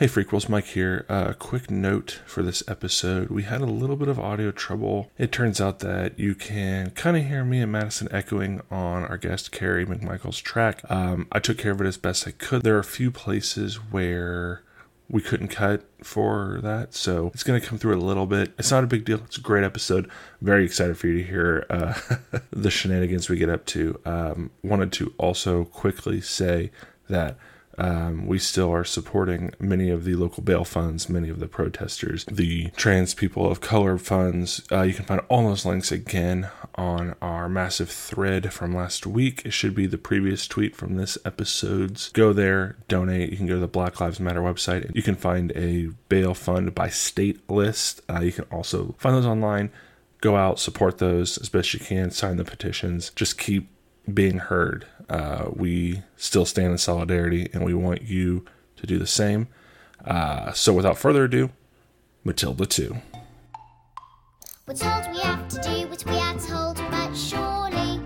Hey, Freakworlds, Mike here. A uh, quick note for this episode. We had a little bit of audio trouble. It turns out that you can kind of hear me and Madison echoing on our guest Carie McMichael's track. Um, I took care of it as best I could. There are a few places where we couldn't cut for that, so it's going to come through a little bit. It's not a big deal. It's a great episode. Very excited for you to hear uh, the shenanigans we get up to. Um, wanted to also quickly say that um, we still are supporting many of the local bail funds, many of the protesters, the trans people of color funds. Uh, you can find all those links again on our massive thread from last week. It should be the previous tweet from this episode's. Go there, donate. You can go to the Black Lives Matter website. You can find a bail fund by state list. Uh, you can also find those online. Go out, support those as best you can, sign the petitions. Just keep being heard. Uh, we still stand in solidarity and we want you to do the same. Uh, so without further ado, Matilda 2. We're told we have to do what we are told, but surely.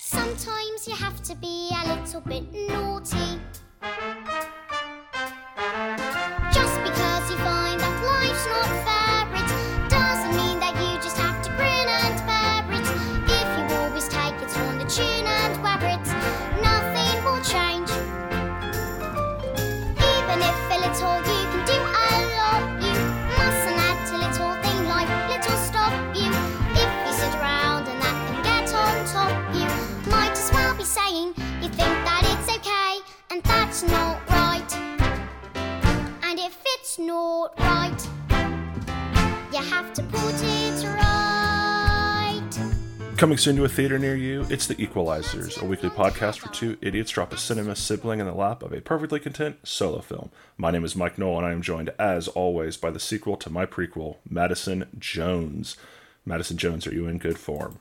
Sometimes you have to be a little bit naughty. Not right. You have to put it right. Coming soon to a theater near you, it's The Equelizers, a weekly podcast where two idiots drop a cinema sibling in the lap of a perfectly content solo film. My name is Mike Knoll, and I am joined, as always, by the sequel to my prequel, Madison Jones. Madison Jones, are you in good form?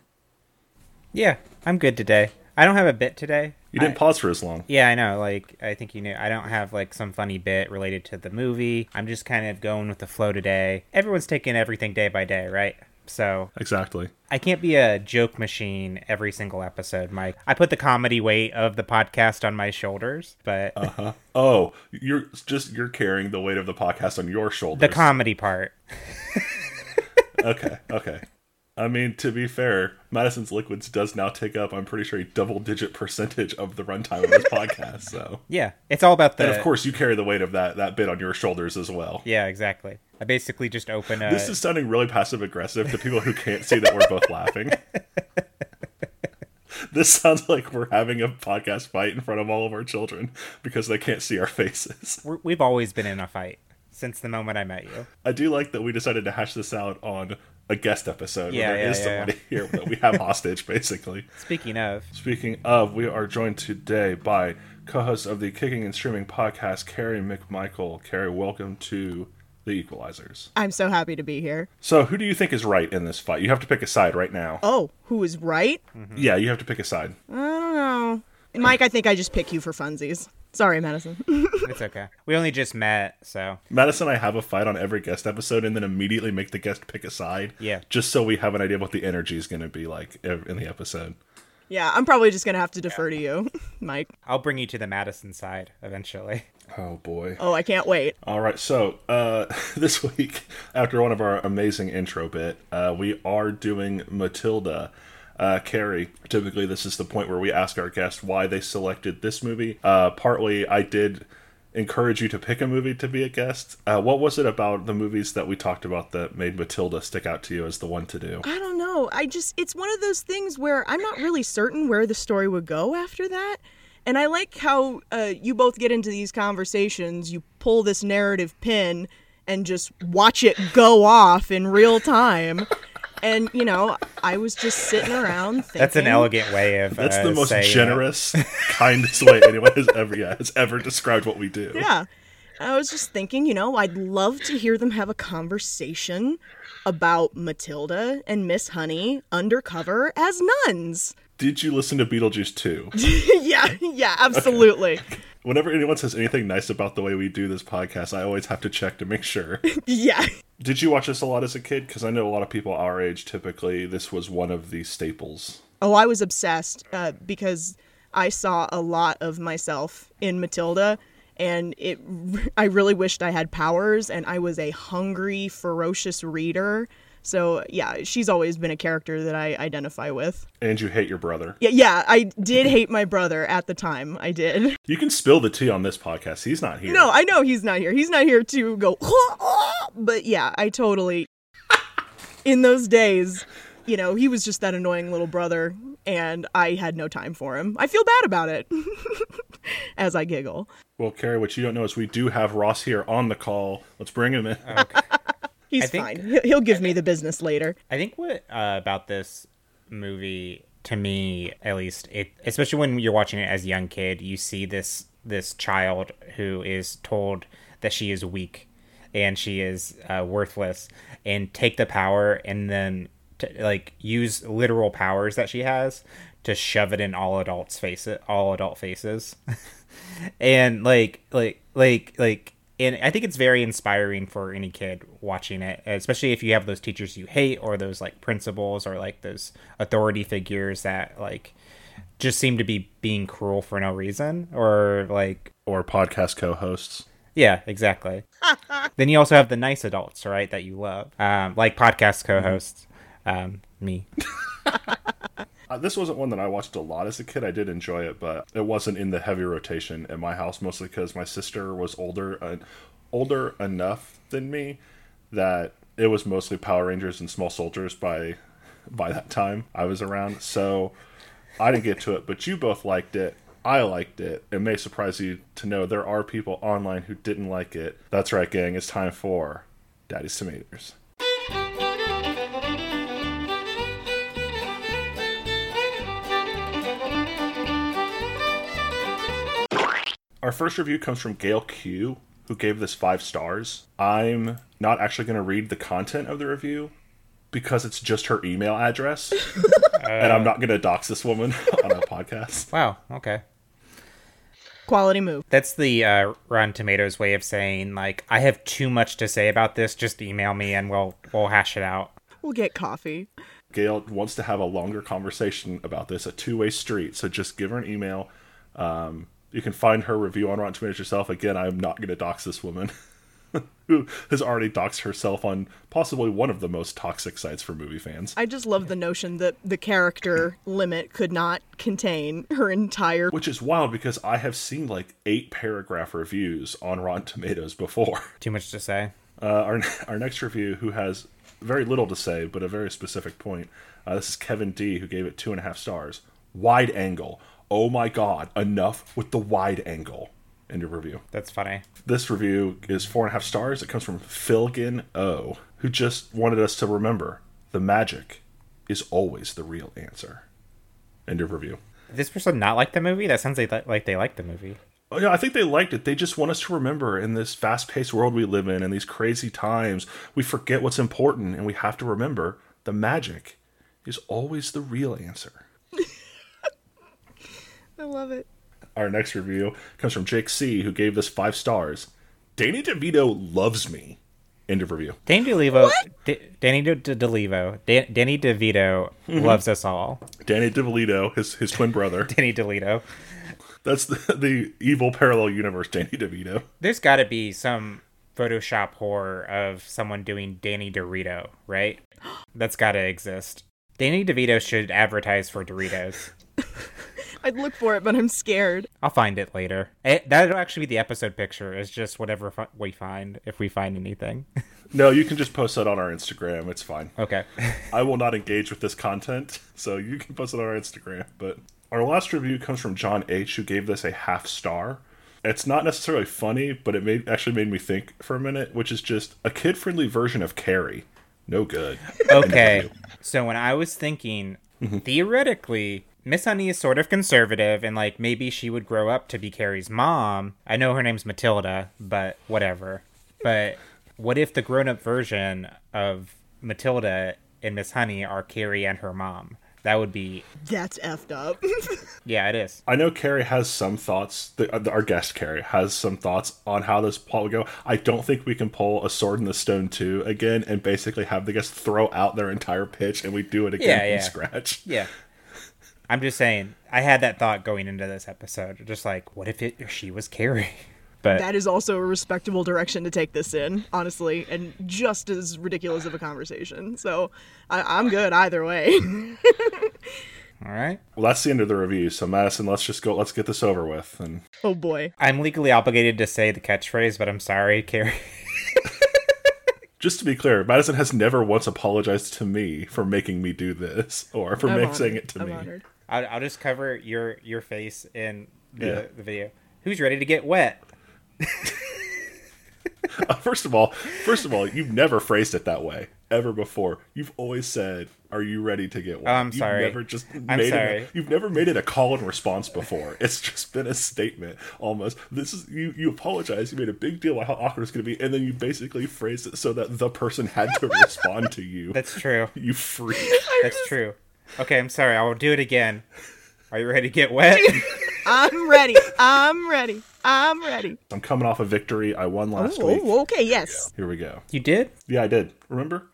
Yeah, I'm good today. I don't have a bit today. You didn't I, pause for as long. Yeah, I know. Like, I think you knew. I don't have like some funny bit related to the movie. I'm just kind of going with the flow today. Everyone's taking everything day by day, right? So exactly. I can't be a joke machine every single episode, Mike. I put the comedy weight of the podcast on my shoulders, but uh-huh. oh, you're just you're carrying the weight of the podcast on your shoulders. The comedy part. okay, okay. I mean, to be fair, Madison's Liquids does now take up, I'm pretty sure, a double digit percentage of the runtime of this podcast. So Yeah. It's all about the And of course you carry the weight of that that bit on your shoulders as well. Yeah, exactly. I basically just open a This is sounding really passive aggressive to people who can't see that we're both laughing. this sounds like we're having a podcast fight in front of all of our children because they can't see our faces. we have always been in a fight since the moment I met you. I do like that we decided to hash this out on a guest episode yeah, where there yeah, is yeah, somebody yeah. here that we have hostage, basically. Speaking of. Speaking of, we are joined today by co-host of the Kicking and Streaming podcast, Carie McMichael. Carie, welcome to the Equelizers. I'm so happy to be here. So, who do you think is right in this fight? You have to pick a side right now. Oh, who is right? Mm-hmm. Yeah, you have to pick a side. I don't know. Mike, I think I just pick you for funsies. Sorry, Madison. it's okay. We only just met, so. Madison and I have a fight on every guest episode and then immediately make the guest pick a side. Yeah. Just so we have an idea of what the energy is going to be like in the episode. Yeah, I'm probably just going to have to defer to you, Mike. I'll bring you to the Madison side eventually. Oh boy. Oh, I can't wait. All right. So, uh, this week, after one of our amazing intro bit, uh, we are doing Matilda uh, Carie. Typically, this is the point where we ask our guest why they selected this movie. Uh, partly, I did encourage you to pick a movie to be a guest. Uh, what was it about the movies that we talked about that made Matilda stick out to you as the one to do? I don't know. I just, it's one of those things where I'm not really certain where the story would go after that. And I like how uh, you both get into these conversations, you pull this narrative pin and just watch it go off in real time and you know, I was just sitting around. Thinking, That's an elegant way of. That's uh, the most saying generous, kindest way anyone has ever yeah, has ever described what we do. Yeah, I was just thinking, you know, I'd love to hear them have a conversation about Matilda and Miss Honey undercover as nuns. Did you listen to Beetlejuice 2? yeah, yeah, absolutely. Okay. Whenever anyone says anything nice about the way we do this podcast, I always have to check to make sure. yeah. Did you watch this a lot as a kid? Because I know a lot of people our age typically this was one of the staples. Oh, I was obsessed uh, because I saw a lot of myself in Matilda and it I really wished I had powers and I was a hungry, ferocious reader. So, yeah, she's always been a character that I identify with. And you hate your brother. Yeah, yeah, I did hate my brother at the time. I did. You can spill the tea on this podcast. He's not here. No, I know he's not here. He's not here to go, but yeah, I totally. In those days, you know, he was just that annoying little brother, and I had no time for him. I feel bad about it as I giggle. Well, Carie, what you don't know is we do have Ross here on the call. Let's bring him in. Okay. He's think- fine. He'll- He'll give me the business later. I think what uh, about this movie, to me at least, it especially when you're watching it as a young kid, you see this this child who is told that she is weak and she is uh, worthless, and take the power and then t- like use literal powers that she has to shove it in all adults' faces, all adult faces, and like like like like and I think it's very inspiring for any kid watching it, especially if you have those teachers you hate or those like principals or like those authority figures that like just seem to be being cruel for no reason or like or podcast co-hosts. yeah, exactly. then you also have the nice adults, right, that you love, um, like podcast co-hosts, um, me. Uh, this wasn't one that I watched a lot as a kid. I did enjoy it, but it wasn't in the heavy rotation at my house, mostly because my sister was older, uh, older enough than me that it was mostly Power Rangers and Small Soldiers by by that time I was around. So I didn't get to it, but you both liked it. I liked it. It may surprise you to know there are people online who didn't like it. That's right, gang. It's time for Daddy's Tomatoes. Our first review comes from Gail Q, who gave this five stars. I'm not actually going to read the content of the review because it's just her email address, and I'm not going to dox this woman on a podcast. Wow. Okay. Quality move. That's the uh, Rotten Tomatoes way of saying like I have too much to say about this. Just email me and we'll we'll hash it out. We'll get coffee. Gail wants to have a longer conversation about this, a two way street. So just give her an email. Um, you can find her review on Rotten Tomatoes yourself. Again, I'm not going to dox this woman who has already doxed herself on possibly one of the most toxic sites for movie fans. I just love the notion that the character limit could not contain her entire. Which is wild because I have seen like eight paragraph reviews on Rotten Tomatoes before. Too much to say. Uh, our our next review, who has very little to say but a very specific point, uh, this is Kevin D, who gave it two and a half stars. Wide angle. Oh my god! Enough with the wide angle. End of review. That's funny. This review is four and a half stars. It comes from Philgin O, who just wanted us to remember the magic is always the real answer. End of review. Did this person not like the movie? That sounds like like they like the movie. Oh, yeah, I think they liked it. They just want us to remember in this fast paced world we live in and these crazy times, we forget what's important and we have to remember the magic is always the real answer. I love it. Our next review comes from Jake C., who gave this five stars. Danny DeVito loves me. End of review. Danny DeLevo, D- Danny De- De- DeLevo, Dan- Danny DeVito mm-hmm. loves us all. Danny DeVito, his his twin brother. Danny Deleto. That's the, the evil parallel universe, Danny DeVito. There's got to be some Photoshop horror of someone doing Danny Dorito, right? That's got to exist. Danny DeVito should advertise for Doritos. I'd look for it, but I'm scared. I'll find it later. It, that'll actually be the episode picture. Is just whatever fi- we find if we find anything. No, you can just post that on our Instagram. It's fine. okay. I will not engage with this content, so you can post it on our Instagram. But our last review comes from John H, who gave this a half star. It's not necessarily funny, but it made actually made me think for a minute, which is just a kid-friendly version of Carrie. No good. Okay. so when I was thinking, mm-hmm. theoretically, Miss Honey is sort of conservative, and like maybe she would grow up to be Carrie's mom. I know her name's Matilda, but whatever. But what if the grown-up version of Matilda and Miss Honey are Carrie and her mom? That would be, That's effed up. yeah, it is. I know Carie has some thoughts. The, uh, our guest Carie has some thoughts on how this plot would go. I don't think we can pull a Sword in the Stone two again and basically have the guest throw out their entire pitch and we do it again Yeah, from yeah. scratch. Yeah. I'm just saying. I had that thought going into this episode. Just like, what if it she was Carrie? But That is also a respectable direction to take this in, honestly, and just as ridiculous of a conversation. So I, I'm good either way. all right. Well, that's the end of the review. So Madison, let's just go. Let's get this over with. And oh boy. I'm legally obligated to say the catchphrase, but I'm sorry, Carie. just to be clear, Madison has never once apologized to me for making me do this or for I'm make, honored. saying it to I'm me. honored. I'll, I'll just cover your your face in the, Yeah. the video. Who's ready to get wet? Uh, first of all, first of all, you've never phrased it that way ever before. You've always said, "Are you ready to get wet?" Oh, I'm You've sorry. Never just I'm made It sorry. a, you've never made it a call and response before. It's just been a statement almost. This is you. You apologize. You made a big deal about how awkward it's going to be, and then you basically phrased it so that the person had to respond to you. That's true. you freak. That's true. Okay, I'm sorry. I will do it again. Are you ready to get wet? I'm ready. I'm ready. I'm ready. I'm coming off a victory. I won last oh, week. Oh, okay, yes. Here we go. you did? Yeah, I did. Remember?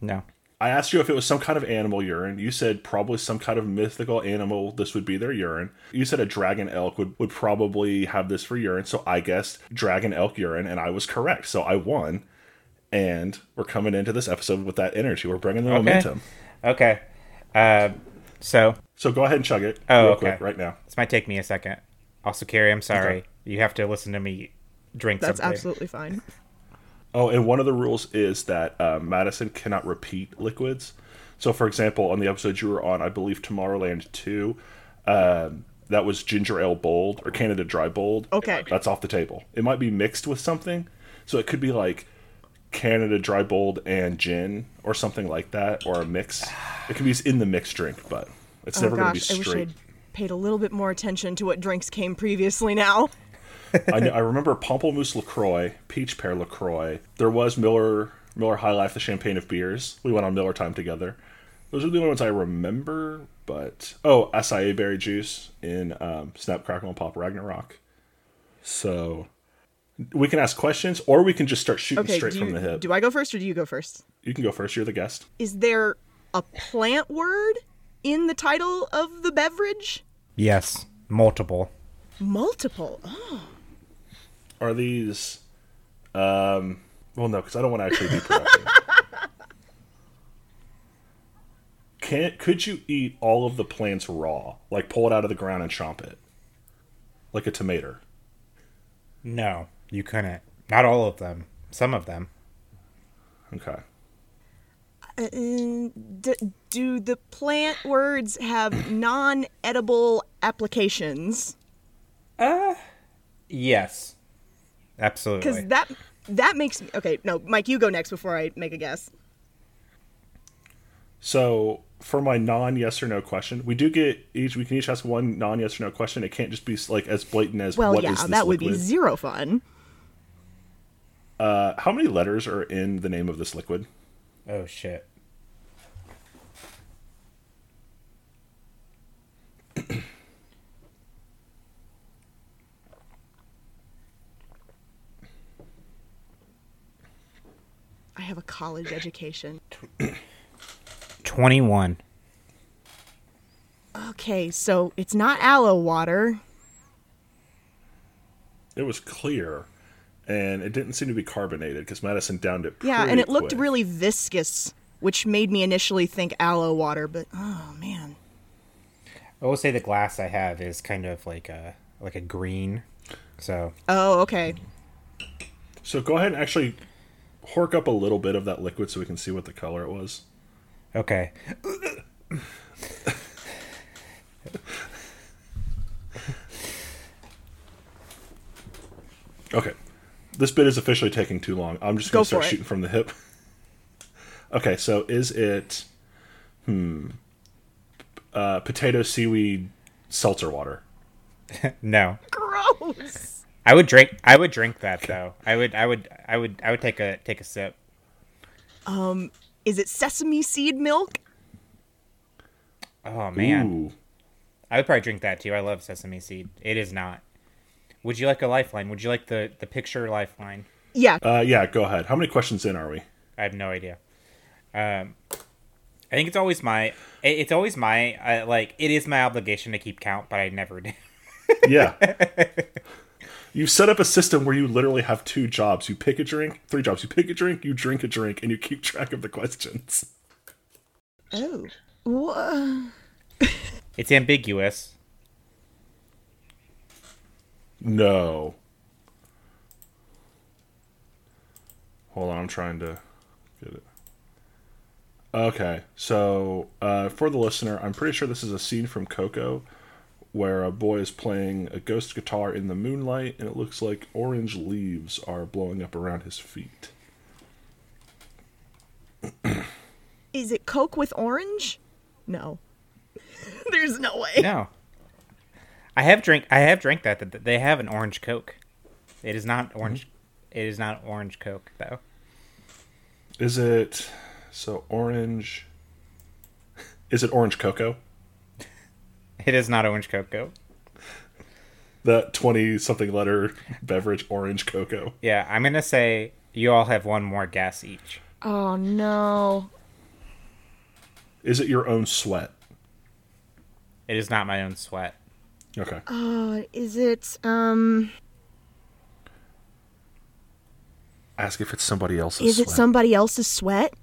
No. I asked you if it was some kind of animal urine. You said probably some kind of mythical animal. This would be their urine. You said a dragon elk would, would probably have this for urine. So I guessed dragon elk urine, and I was correct. So I won. And we're coming into this episode with that energy. We're bringing the momentum. Okay. Uh, so So go ahead and chug it Oh, real okay. quick right now. this might take me a second. Also, Carie, I'm sorry. Okay. You have to listen to me drink That's something. absolutely fine. Oh, and one of the rules is that uh, Madison cannot repeat liquids. So, for example, on the episode you were on, I believe Tomorrowland 2, um, that was ginger ale bold or Canada dry bold. Okay. That's off the table. It might be mixed with something. So it could be like Canada dry bold and gin or something like that, or a mix. It can be in the mixed drink, but it's Oh never going to be I wish straight. I'd paid a little bit more attention to what drinks came previously now. I, know, I remember Pamplemousse LaCroix, Peach Pear LaCroix. There was Miller Miller High Life, the champagne of beers. We went on Miller time together. Those are the only ones I remember. But oh, acai berry juice in um, Snap Crackle and Pop Ragnarok. So we can ask questions, or we can just start shooting Okay, straight do, from the hip. do I go first or do you go first? you can go first. You're the guest. Is there a plant word in the title of the beverage? Yes, multiple. Multiple. Oh. Are these? Um, well, no, because I don't want to actually be productive. Can could you eat all of the plants raw, like pull it out of the ground and chomp it, like a tomato? No, you couldn't. Not all of them. Some of them. Okay. Uh, d- do the plant words have non-edible applications? Yes. Absolutely. Because that that makes me okay. No, Mike, you go next before I make a guess. So for my non yes or no question, we do get each. We can each ask one non yes or no question. It can't just be like as blatant as Well, what yeah, is this that would be zero fun. Uh, how many letters are in the name of this liquid? oh shit. I have a college education. Twenty-one. Okay, so it's not aloe water. It was clear, and it didn't seem to be carbonated because Madison downed it. Yeah, and pretty it looked really viscous, which made me initially think aloe water, but oh man. I will say the glass I have is kind of like a like a green. So Oh, okay. So go ahead and actually hork up a little bit of that liquid so we can see what the color it was. okay. Okay. This bit is officially taking too long. I'm just going to start shooting from the hip. Okay, so is it hmm uh, potato seaweed seltzer water? No. Gross. I would drink I would drink that though. I would I would I would I would take a take a sip. Um, is it sesame seed milk? Oh man. Ooh. I would probably drink that too. I love sesame seed. It is not. Would you like a lifeline? Would you like the the picture lifeline? Yeah. Uh, yeah, go ahead. How many questions in are we? I have no idea. Um, I think it's always my it- it's always my uh, like it is my obligation to keep count, but I never do. Yeah. you set up a system where you literally have two jobs. You pick a drink, three jobs. You pick a drink, you drink a drink, and you keep track of the questions. Oh. Wha- It's ambiguous. No. Hold on, I'm trying to get it. Okay, so uh, for the listener, I'm pretty sure this is a scene from Coco where a boy is playing a ghost guitar in the moonlight, and it looks like orange leaves are blowing up around his feet. Is it Coke with orange? No. There's no way. No. I have drink I have drank that, that they have an orange coke. It is not mm-hmm. orange it is not orange coke though. Is it so orange? Is it orange cocoa? It is not orange cocoa. That twenty something letter beverage, orange cocoa. Yeah, I'm gonna say you all have one more guess each. Oh no. Is it your own sweat? It is not my own sweat. Okay. Uh, is it um Ask if it's somebody else's. is it somebody else's sweat?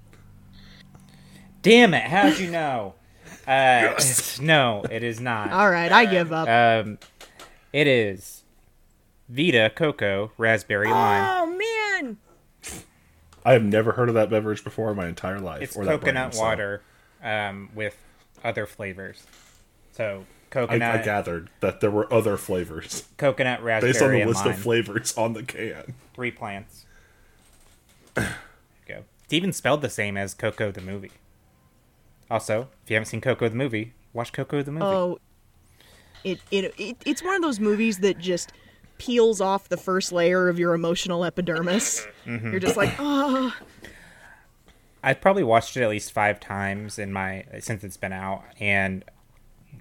Damn it! How'd you know? Uh, Yes. no, it is not. All right, I give up. Um, it is Vita Coco Raspberry Lime. oh man. I have never heard of that beverage before in my entire life. It's or that coconut brand, so water, um, with other flavors. So I, coconut, I gathered that there were other flavors coconut, raspberry, based on the and list lime. of flavors on the can. Three plants. Go. It's even spelled the same as Coco the movie. Also, if you haven't seen Coco the movie, watch Coco the movie. Oh, it, it it it's one of those movies that just peels off the first layer of your emotional epidermis. Mm-hmm. You're just like, oh, I've probably watched it at least five times in my since it's been out, and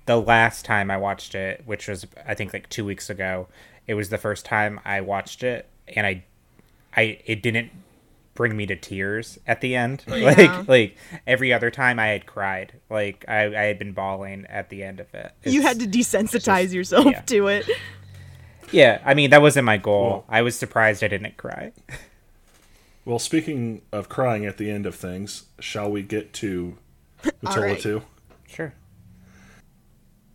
the last time I watched it, which was I think like two weeks ago, it was the first time I watched it, and I, I it didn't bring me to tears at the end. Oh, like like every other time I had cried, like I, I had been bawling at the end of it. you had to desensitize yourself yeah. to it. yeah. I mean that wasn't my goal. Well- I was surprised I didn't cry. Well, speaking of crying at the end of things, shall we get to Matilda right. 2? Sure.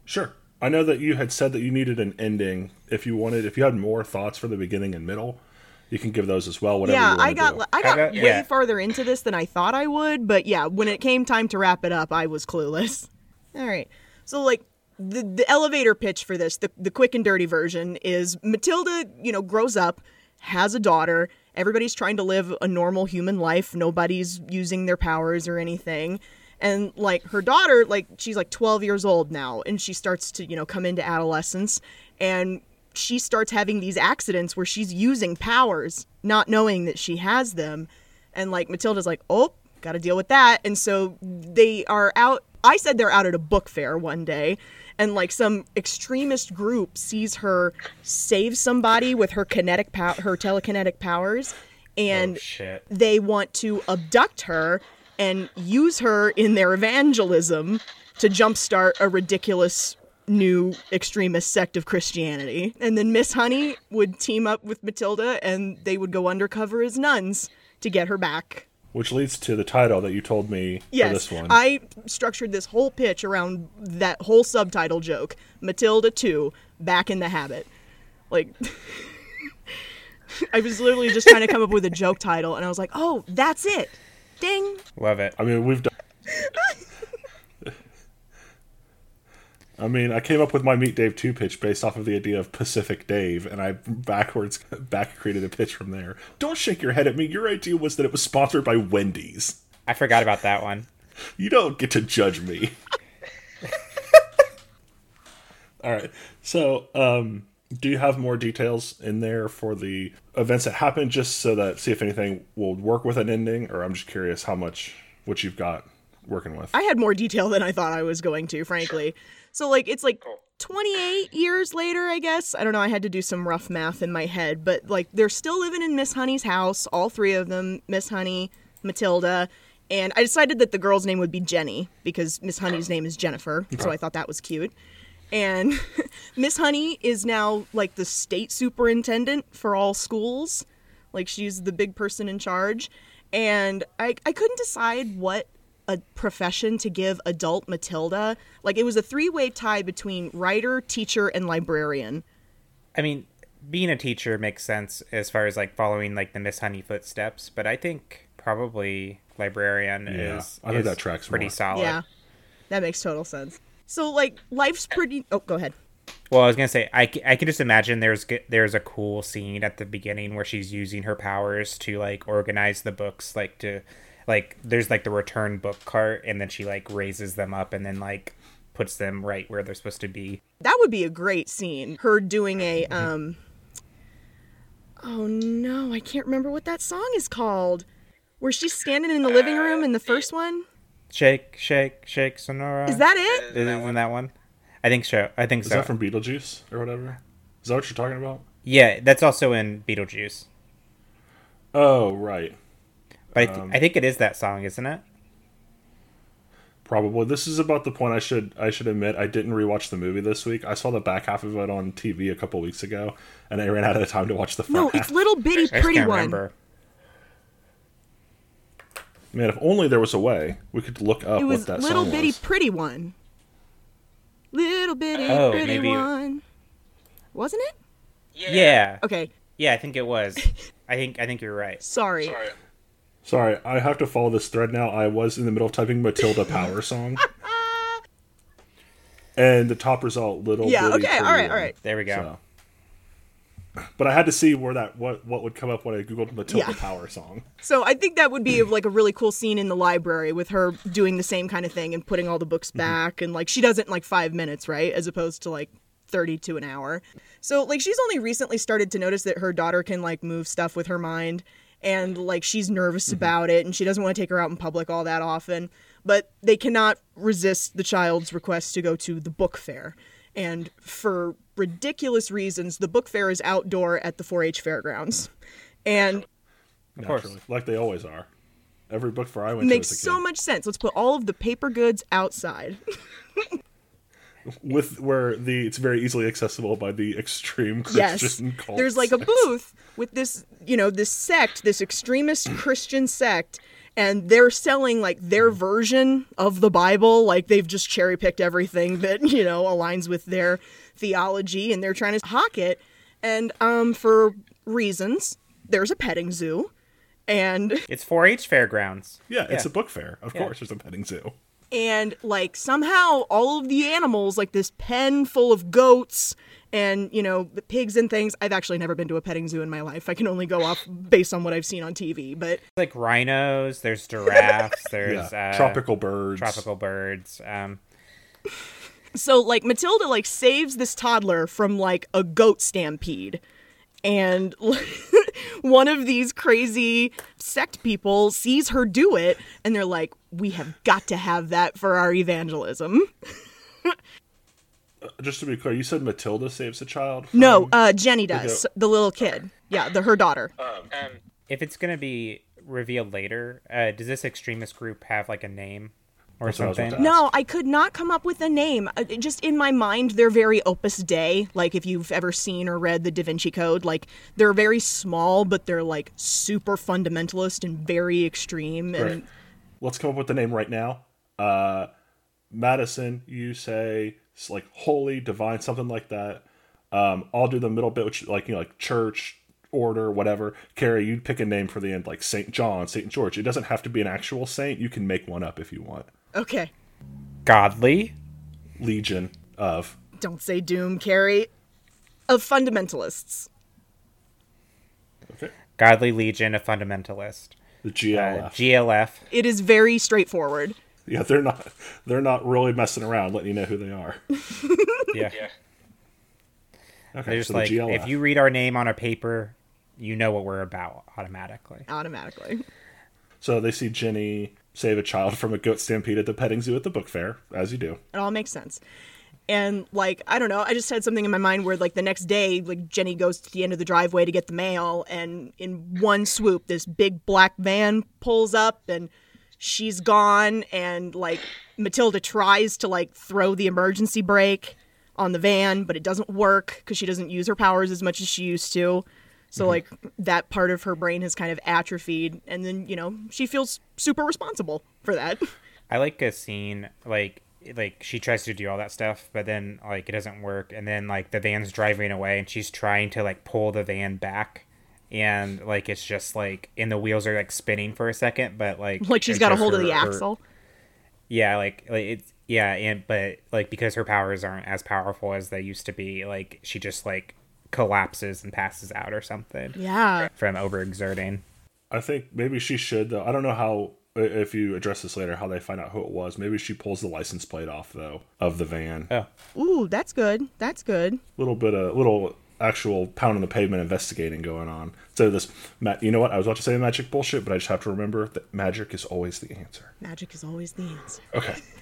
Sure. I know that you had said that you needed an ending. If you wanted, if you had more thoughts for the beginning and middle, you can give those as well. Whatever. yeah, you I got do. I got got- way yeah. farther into this than I thought I would, but yeah, when it came time to wrap it up, I was clueless. All right. So like the the elevator pitch for this, the the quick and dirty version is Matilda, you know, grows up, has a daughter, everybody's trying to live a normal human life, nobody's using their powers or anything. And like her daughter, like she's like 12 years old now and she starts to, you know, come into adolescence and she starts having these accidents where she's using powers, not knowing that she has them. And like Matilda's like, oh, got to deal with that. And so they are out. I said they're out at a book fair one day, and like some extremist group sees her save somebody with her kinetic pow- her telekinetic powers, and Oh, they want to abduct her and use her in their evangelism to jumpstart a ridiculous new extremist sect of Christianity. And then Miss Honey would team up with Matilda and they would go undercover as nuns to get her back. Which leads to the title that you told me for Yes, this one. I structured this whole pitch around that whole subtitle joke Matilda 2, Back in the Habit. Like, I was literally just trying to come up with a joke title, and I was like, oh, that's it. Ding. Love it. I mean, we've done. I mean, I came up with my Meet Dave 2 pitch based off of the idea of Pacific Dave, and I backwards back created a pitch from there. Don't shake your head at me. Your idea was that it was sponsored by Wendy's. I forgot about that one. You don't get to judge me. All right. So, um, do you have more details in there for the events that happened, just so that see if anything will work with an ending, or I'm just curious how much what you've got working with. I had more detail than I thought I was going to, frankly. So, like, it's like 28 years later, I guess. I don't know. I had to do some rough math in my head, but like, they're still living in Miss Honey's house, all three of them Miss Honey, Matilda, And I decided that the girl's name would be Jenny because Miss Honey's name is Jennifer. So I thought that was cute. And Miss Honey is now like the state superintendent for all schools. Like she's the big person in charge. And I, I couldn't decide what a profession to give adult Matilda. Like it was a three way tie between writer, teacher, and librarian. I mean, being a teacher makes sense as far as like following like the Miss Honey footsteps, but I think probably librarian Yeah, is, I think is that tracks pretty more. solid. Yeah, that makes total sense. So like life's pretty. Oh, go ahead. Well, I was gonna say I, I can just imagine there's there's a cool scene at the beginning where she's using her powers to like organize the books, like to like there's like the return book cart, and then she like raises them up and then like puts them right where they're supposed to be. That would be a great scene. Her doing a um. Oh no, I can't remember what that song is called. Where she's standing in the living room in the first one. Shake, shake, shake, Senora. Is that it? Isn't that one? I think so. I think Is so. that from Beetlejuice or whatever? Is that what you're talking about? yeah, that's also in Beetlejuice. Oh, right. But I, th- um, I think it is that song, isn't it? Probably. This is about the point I should I should admit I didn't rewatch the movie this week. I saw the back half of it on TV a couple weeks ago, and I ran out of time to watch the front No, half. it's little bitty I just pretty can't one. remember. Man, if only there was a way we could look up It was what that little bitty was. pretty one. Little bitty Oh, pretty maybe- one. Wasn't it? Yeah. Okay, Yeah, I think it was. I think I think you're right. sorry. Sorry, I have to follow this thread now. I was in the middle of typing Matilda Power song. and the top result, little Yeah, bitty okay, pretty all right, one. all right. There we go. So. But I had to see where that what what would come up when I googled Matilda Yeah. Power song. So I think that would be like a really cool scene in the library with her doing the same kind of thing and putting all the books mm-hmm. back and like she does it in like five minutes, right? As opposed to like 30 to an hour. So like she's only recently started to notice that her daughter can like move stuff with her mind and like she's nervous mm-hmm. about it and she doesn't want to take her out in public all that often. But they cannot resist the child's request to go to the book fair. And for ridiculous reasons, the book fair is outdoor at the 4 H fairgrounds. And Of course. Naturally, like they always are. Every book fair I went makes to makes so kid, much sense. Let's put all of the paper goods outside. with where the it's very easily accessible by the extreme yes. Christian cults. There's like a booth with this, you know, this sect, this extremist Christian sect, and they're selling like their version of the Bible. Like they've just cherry picked everything that, you know, aligns with their theology and they're trying to hawk it. And um for reasons, there's a petting zoo. And It's 4-H fairgrounds. yeah, it's yeah. a book fair. Of Yeah. course, there's a petting zoo. and like somehow all of the animals like this pen full of goats and you know pigs and things i've actually never been to a petting zoo in my life i can only go off based on what i've seen on tv but Like rhinos, there's giraffes, there's Yeah, uh, tropical birds. tropical birds. Um, so like matilda like saves this toddler from like a goat stampede and one of these crazy sect people sees her do it and they're like we have got to have that for our evangelism Just to be clear, you said Matilda saves a child. no uh jenny does goat. the little kid yeah the her daughter if it's gonna be revealed later, uh, does this extremist group have like a name or That's what I something? No, I could not come up with a name. Uh, it- Just in my mind, they're very Opus Dei. Like if you've ever seen or read the Da Vinci Code, like they're very small, but they're like super fundamentalist and very extreme. And Right. Let's come up with the name right now. Uh, Madison, you say it's like holy, divine, something like that. Um, I'll do the middle bit, which like you know, like church, order, whatever. Carie, you'd pick a name for the end, like Saint John, Saint George. It doesn't have to be an actual saint. You can make one up if you want. okay, Godly. Legion of. don't say doom, Carie. Of fundamentalists. Okay. Godly Legion, of fundamentalist. The Uh, GLF. GLF. It is very straightforward. Yeah, they're not. They're not really messing around, letting you know who they are. Yeah. yeah. Okay, They're just so the like, GLF. if you read our name on a paper, you know what we're about automatically. Automatically. So they see Jenny save a child from a goat stampede at the petting zoo at the book fair, as you do. It all makes sense. And like, I don't know, I just had something in my mind where like the next day, like Jenny goes to the end of the driveway to get the mail and in one swoop this big black van pulls up and she's gone and like Matilda tries to like throw the emergency brake on the van, but it doesn't work because she doesn't use her powers as much as she used to. So mm-hmm. like that part of her brain has kind of atrophied and then, you know, she feels super responsible for that. I like a scene like like she tries to do all that stuff, but then like it doesn't work, and then like the van's driving away, and she's trying to like pull the van back, and like it's just like and the wheels are like spinning for a second, but like like she's it's got a just hold of her- the her- axle. yeah, like like it's yeah, and but like because her powers aren't as powerful as they used to be, like she just like collapses and passes out or something Yeah. from overexerting. I think maybe she should though. I don't know how if you address this later how they find out who it was. Maybe she pulls the license plate off though of the van. A Oh, Ooh, that's good. That's good. little bit of little actual pound on the pavement investigating going on. So this, you know what? I was about to say magic bullshit, but I just have to remember that magic is always the answer. Magic is always the answer. Okay.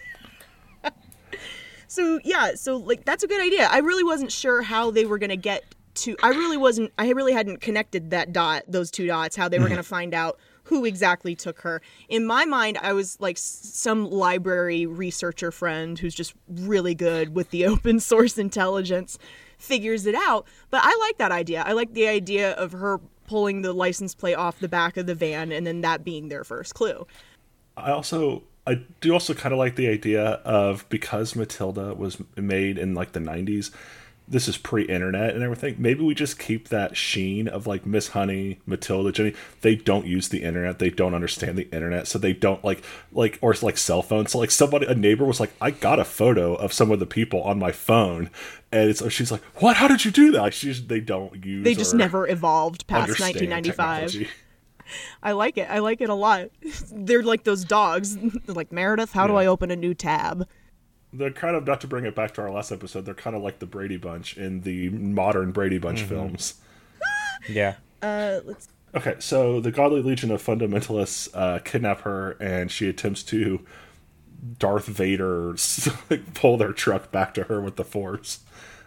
So yeah, so like that's a good idea. I really wasn't sure how they were gonna get to. I really wasn't. I really hadn't connected that dot, those two dots, how they were mm-hmm. gonna find out who exactly took her. In my mind, I was like some library researcher friend who's just really good with the open source intelligence, figures it out. But I like that idea. I like the idea of her pulling the license plate off the back of the van and then that being their first clue. I also I do also kind of like the idea of because Matilda was made in like the 90s this is pre-internet and everything maybe we just keep that sheen of like Miss Honey Matilda Jenny they don't use the internet they don't understand the internet so they don't like like or like cell phones so like somebody a neighbor was like I got a photo of some of the people on my phone and it's she's like what how did you do that she's they don't use They just or never evolved past 1995. technology. I like it. I like it a lot. They're like those dogs. They're like Meredith. How do I open a new tab? they're kind of not to bring it back to our last episode. They're kind of like the Brady Bunch in the modern Brady Bunch films. yeah. Uh, let's. Okay, so the Godly Legion of Fundamentalists uh, kidnap her, and she attempts to Darth Vader pull their truck back to her with the Force,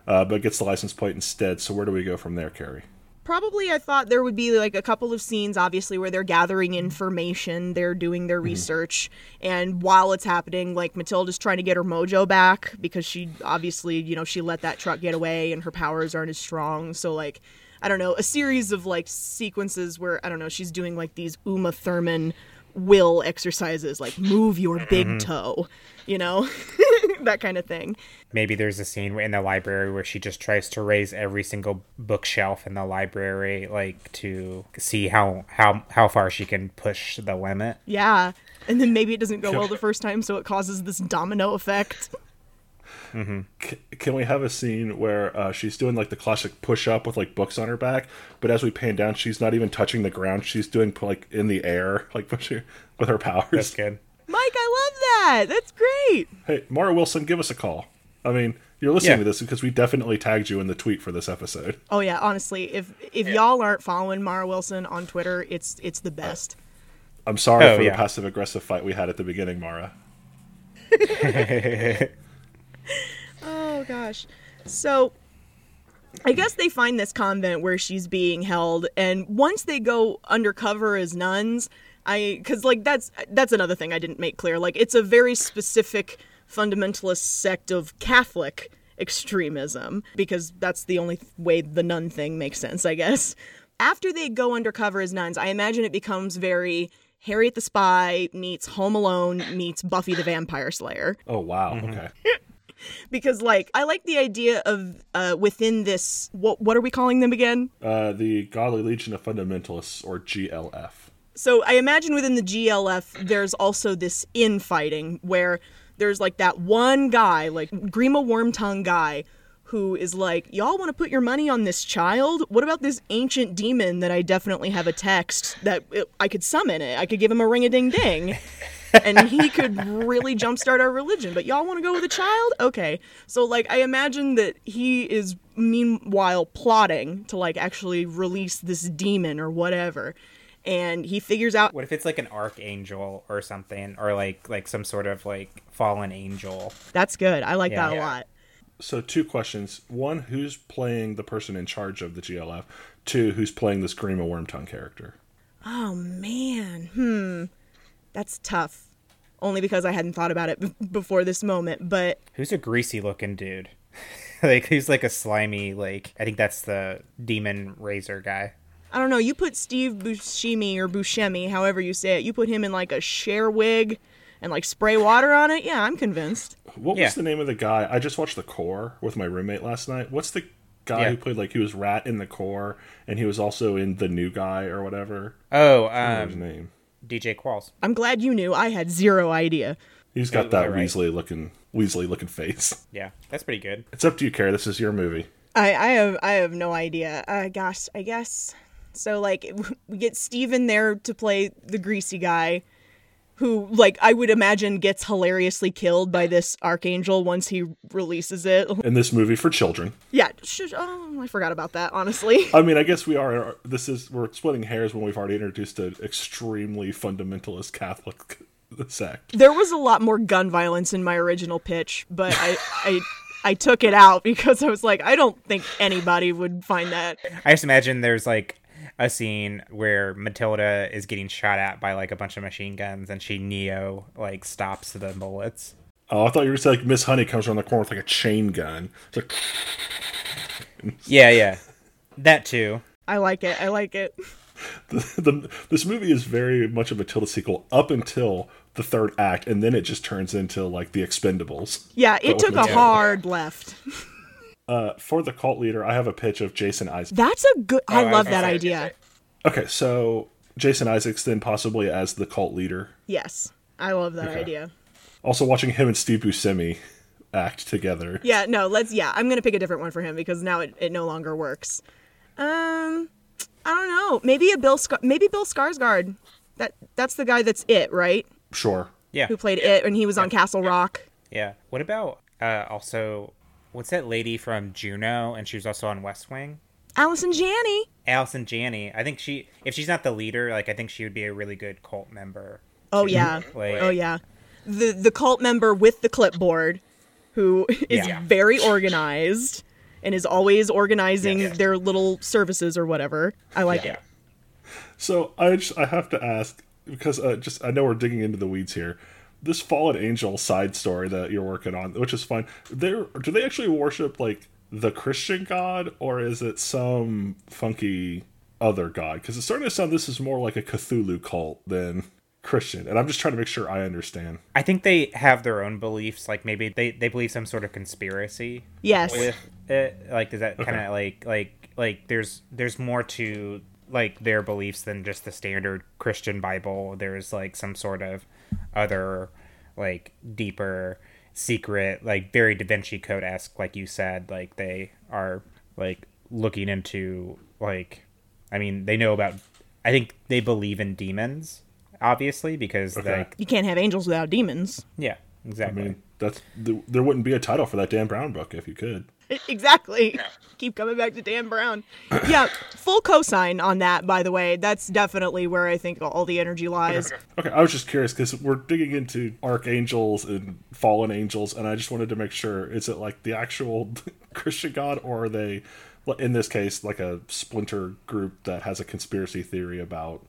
uh, but gets the license plate instead. So where do we go from there, Carie? Probably, I thought there would be like a couple of scenes, obviously, where they're gathering information, they're doing their research, and while it's happening, like Matilda's trying to get her mojo back because she obviously, you know, she let that truck get away and her powers aren't as strong. So, like, I don't know, a series of like sequences where, I don't know, she's doing like these Uma Thurman will exercises, like move your big toe, you know, that kind of thing. Maybe there's a scene in the library where she just tries to raise every single bookshelf in the library, like to see how how how far she can push the limit. Yeah. And then maybe it doesn't go well the first time, so it causes this domino effect. C- can we have a scene where uh, she's doing like the classic push up with like books on her back, but as we pan down, she's not even touching the ground. She's doing like in the air, like pushing with her powers. That's good. Mike, I love that. That's great. Hey, Mara Wilson, give us a call. I mean, you're listening Yeah. to this because we definitely tagged you in the tweet for this episode. Oh yeah, honestly, if if y'all aren't following Mara Wilson on Twitter, it's it's the best. I'm sorry Oh, for yeah. the passive aggressive fight we had at the beginning, Mara. Oh gosh. So I guess they find this convent where she's being held and once they go undercover as nuns, I cuz like that's that's another thing I didn't make clear. Like it's a very specific fundamentalist sect of Catholic extremism because that's the only th- way the nun thing makes sense, I guess. After they go undercover as nuns, I imagine it becomes very Harriet the Spy meets Home Alone meets Buffy the Vampire Slayer Oh wow. Mm-hmm. Okay. because like I like the idea of uh, within this what what are we calling them again? Uh, the Godly Legion of Fundamentalists, or GLF. So I imagine within the GLF there's also this infighting where there's like that one guy, like Grima Wormtongue guy, who is like, Y'all want to put your money on this child? What about this ancient demon that I definitely have a text that it, I could summon it? I could give him a ring a ding ding. and he could really jumpstart our religion. But y'all want to go with a child? Okay. So, like, I imagine that he is meanwhile plotting to, like, actually release this demon or whatever. And he figures out What if it's like an archangel or something, or like like some sort of like fallen angel? that's good. I like Yeah. that a Yeah. lot. So two questions: one, who's playing the person in charge of the GLF? Two, who's playing this Grima Wormtongue character? Oh man. Hmm. That's tough. Only because I hadn't thought about it b- before this moment, but Who's a greasy looking dude? like who's like a slimy like I think that's the demon razor guy. I don't know. You put Steve Buscemi or Buscemi, however you say it. You put him in like a share wig and like spray water on it. Yeah, I'm convinced. What Yeah. was the name of the guy? I just watched The Core with my roommate last night. What's the guy Yeah. who played like he was Rat in The Core and he was also in The New Guy or whatever? Oh, What was his um name? DJ Qualls. I'm glad you knew. I had zero idea. He's got that that right? Weasley looking Weasley looking face. Yeah, that's pretty good. It's up to you, Carie. This is your movie. I, I have I have no idea. Uh, gosh, I guess so. Like we get Steven there to play the greasy guy, who like I would imagine gets hilariously killed by this archangel once he releases it. In this movie for children. yeah, sh- oh, I forgot about that. Honestly, I mean, I guess we are. This is we're splitting hairs when we've already introduced an extremely fundamentalist Catholic sect. there was a lot more gun violence in my original pitch, but I I. I took it out because I was like, I don't think anybody would find that. I just imagine there's like a scene where Matilda is getting shot at by like a bunch of machine guns and she Neo like stops the bullets. Oh, I thought you were saying like Miss Honey comes around the corner with like a chain gun. It's like Yeah, yeah. That too. I like it. I like it. the, the, this movie is very much a Matilda sequel up until the third act, and then it just turns into like the Expendables. Yeah, it took with a hard left. Uh, for the cult leader, I have a pitch of Jason Isaacs. That's a good. I Oh, love was that say- idea. Okay, so Jason Isaacs then possibly as the cult leader. Yes, I love that Okay. idea. Also watching him and Steve Buscemi act together. Yeah, no, let's. Yeah, I'm gonna pick a different one for him because now it, it no longer works. Um, I don't know. Maybe a Bill. Scar- maybe Bill Skarsgård. That that's the guy that's it, right? Sure. Yeah. Who played it, and he was on Castle Rock. Yeah. What about uh also what's that lady from Juno and she was also on West Wing? Allison Janney. Allison Janney. I think she if she's not the leader, like I think she would be a really good cult member. Oh yeah. Like- oh yeah. The the cult member with the clipboard, who is Yeah. very organized and is always organizing Yeah. their little services or whatever. I like Yeah. it. So I just I have to ask because uh, just I know we're digging into the weeds here. This fallen angel side story that you're working on, which is fine. There, do they actually worship like the Christian God, or is it some funky other god? Because it's starting to sound this is more like a Cthulhu cult than Christian, and I'm just trying to make sure I understand. I think they have their own beliefs, like maybe they, they believe some sort of conspiracy Yes. with it. Like is that kind Okay. of like like like there's there's more to like their beliefs than just the standard Christian Bible. There's like some sort of other like deeper secret, like very Da Vinci Code esque, like you said. Like they are like looking into like I mean they know about. I think they believe in demons, obviously, because Okay. like You can't have angels without demons. yeah, exactly I mean, that's th- there wouldn't be a title for that Dan Brown book if you could. Exactly. Keep coming back to Dan Brown. Yeah, full cosign on that, by the way. That's definitely where I think all the energy lies. Okay, I was just curious because we're digging into archangels and fallen angels, and I just wanted to make sure is it like the actual Christian God, or are they, in this case, like a splinter group that has a conspiracy theory about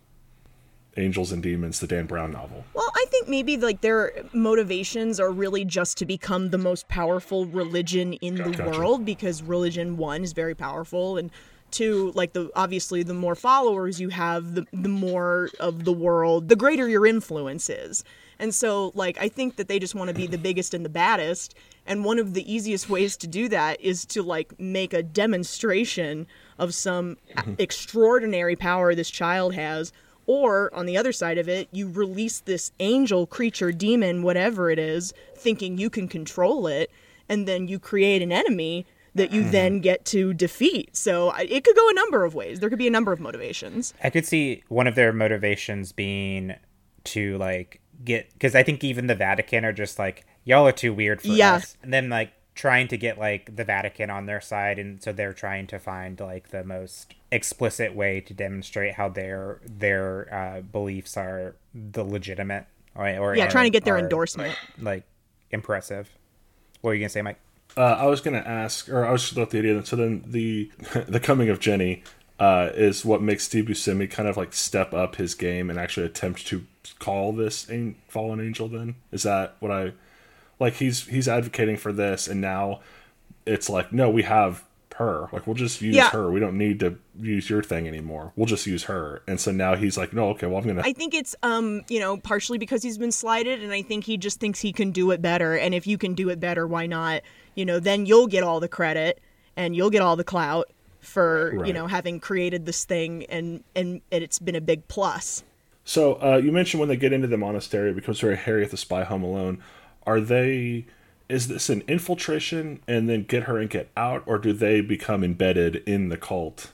angels and demons, the Dan Brown novel? Well, I think maybe like their motivations are really just to become the most powerful religion in the Gotcha. world because religion one is very powerful and two like the obviously the more followers you have the the more of the world the greater your influence is. And so like I think that they just want to be the biggest and the baddest and one of the easiest ways to do that is to like make a demonstration of some mm-hmm. extraordinary power this child has or on the other side of it, you release this angel, creature, demon, whatever it is, thinking you can control it, and then you create an enemy that you mm-hmm. then get to defeat. So it could go a number of ways. There could be a number of motivations. I could see one of their motivations being to like get because I think even the Vatican are just like y'all are too weird for Yeah. us, and then like trying to get like the Vatican on their side, and so they're trying to find like the most explicit way to demonstrate how their their uh, beliefs are the legitimate right? or Yeah, trying to get their are, endorsement. like impressive. What were you gonna say, Mike? Uh, I was going to ask, or I was just about the idea. That, so then the the coming of Jenny uh, is what makes Steve Buscemi kind of like step up his game and actually attempt to call this an- fallen angel? Then is that what I like? He's he's advocating for this, and now it's like no, we have her. Like we'll just use Yeah. her. We don't need to use your thing anymore. We'll just use her. And so now he's like, no, okay, well I'm gonna. I think it's um, you know, partially because he's been slighted and I think he just thinks he can do it better and if you can do it better, why not? You know, then you'll get all the credit and you'll get all the clout for, you know, having created this thing and and, and it's been a big plus. So uh, you mentioned when they get into the monastery, it becomes very Harriet the Spy Home Alone. Are they? Is this an infiltration and then get her and get out, or do they become embedded in the cult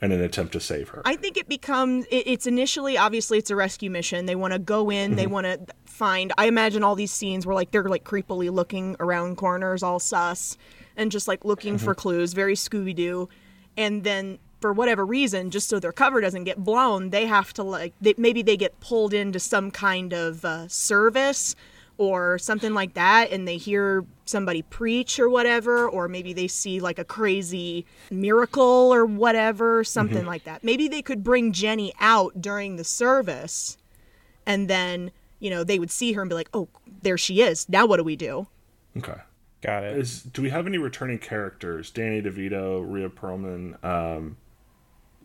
in an attempt to save her? I think it becomes it's initially obviously it's a rescue mission. They want to go in, they want to find. I imagine all these scenes where like they're like creepily looking around corners, all sus, and just like looking for clues, very Scooby Doo. And then for whatever reason, just so their cover doesn't get blown, they have to like they, maybe they get pulled into some kind of uh, service or something like that and they hear somebody preach or whatever or maybe they see like a crazy miracle or whatever something like that maybe they could bring jenny out during the service and then you know they would see her and be like oh there she is now what do we do okay. Got it. Is do we have any returning characters? Danny DeVito, Rhea Perlman, um,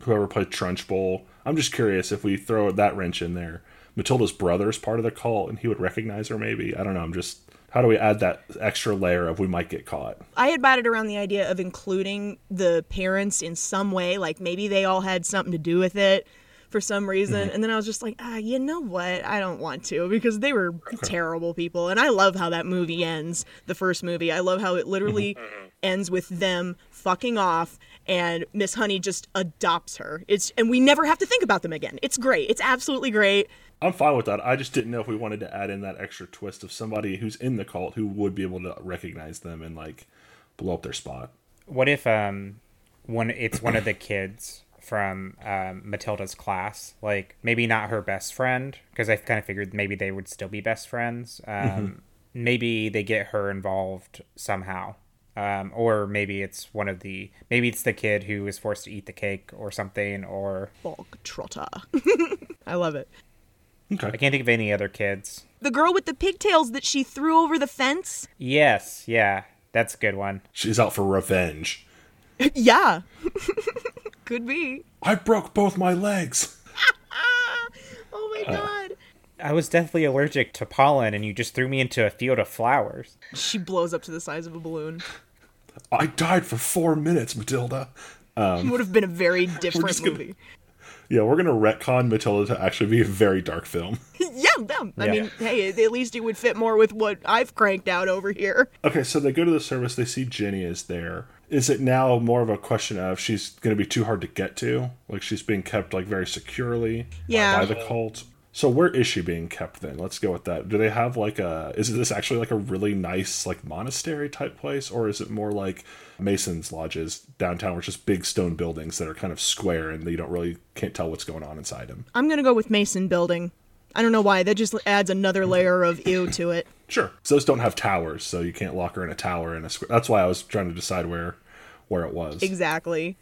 whoever played Trunchbull. I'm just curious if we throw that wrench in there. Matilda's brother is part of the cult, and he would recognize her. Maybe I don't know. I'm just how do we add that extra layer of we might get caught? I had batted around the idea of including the parents in some way, like maybe they all had something to do with it for some reason. Mm-hmm. And then I was just like, ah, you know what? I don't want to because they were terrible people. And I love how that movie ends, the first movie. I love how it literally mm-hmm. Mm-hmm. ends with them fucking off and Miss Honey just adopts her. It's and we never have to think about them again. It's great. It's absolutely great. I'm fine with that. I just didn't know if we wanted to add in that extra twist of somebody who's in the cult who would be able to recognize them and like blow up their spot. What if um one it's one of the kids from um, Matilda's class? Like maybe not her best friend because I kind of figured maybe they would still be best friends. Um, Maybe they get her involved somehow. Um, or maybe it's one of the maybe it's the kid who is forced to eat the cake or something or Bog Trotter. I love it. Okay. I can't think of any other kids. The girl with the pigtails that she threw over the fence. Yes, yeah, that's a good one. She's out for revenge. yeah. Could be. I broke both my legs. Oh my uh. god. I was deathly allergic to pollen, and you just threw me into a field of flowers. She blows up to the size of a balloon. I died for four minutes, Matilda. Um, it would have been a very different gonna- movie. Yeah, we're gonna retcon Matilda to actually be a very dark film. yeah, yeah. I Yeah. mean, hey, at least it would fit more with what I've cranked out over here. Okay, so they go to the service. They see Jenny is there. Is it now more of a question of she's going to be too hard to get to? Like she's being kept like very securely uh, Yeah. by the cult. So where is she being kept then? Let's go with that. Do they have like a? Is this actually like a really nice like monastery type place, or is it more like Masons lodges downtown, which is big stone buildings that are kind of square and you don't really can't tell what's going on inside them? I'm gonna go with Mason Building. I don't know why. That just adds another layer of ew to it. Sure. So those don't have towers, so you can't lock her in a tower in a square. That's why I was trying to decide where where it was. Exactly.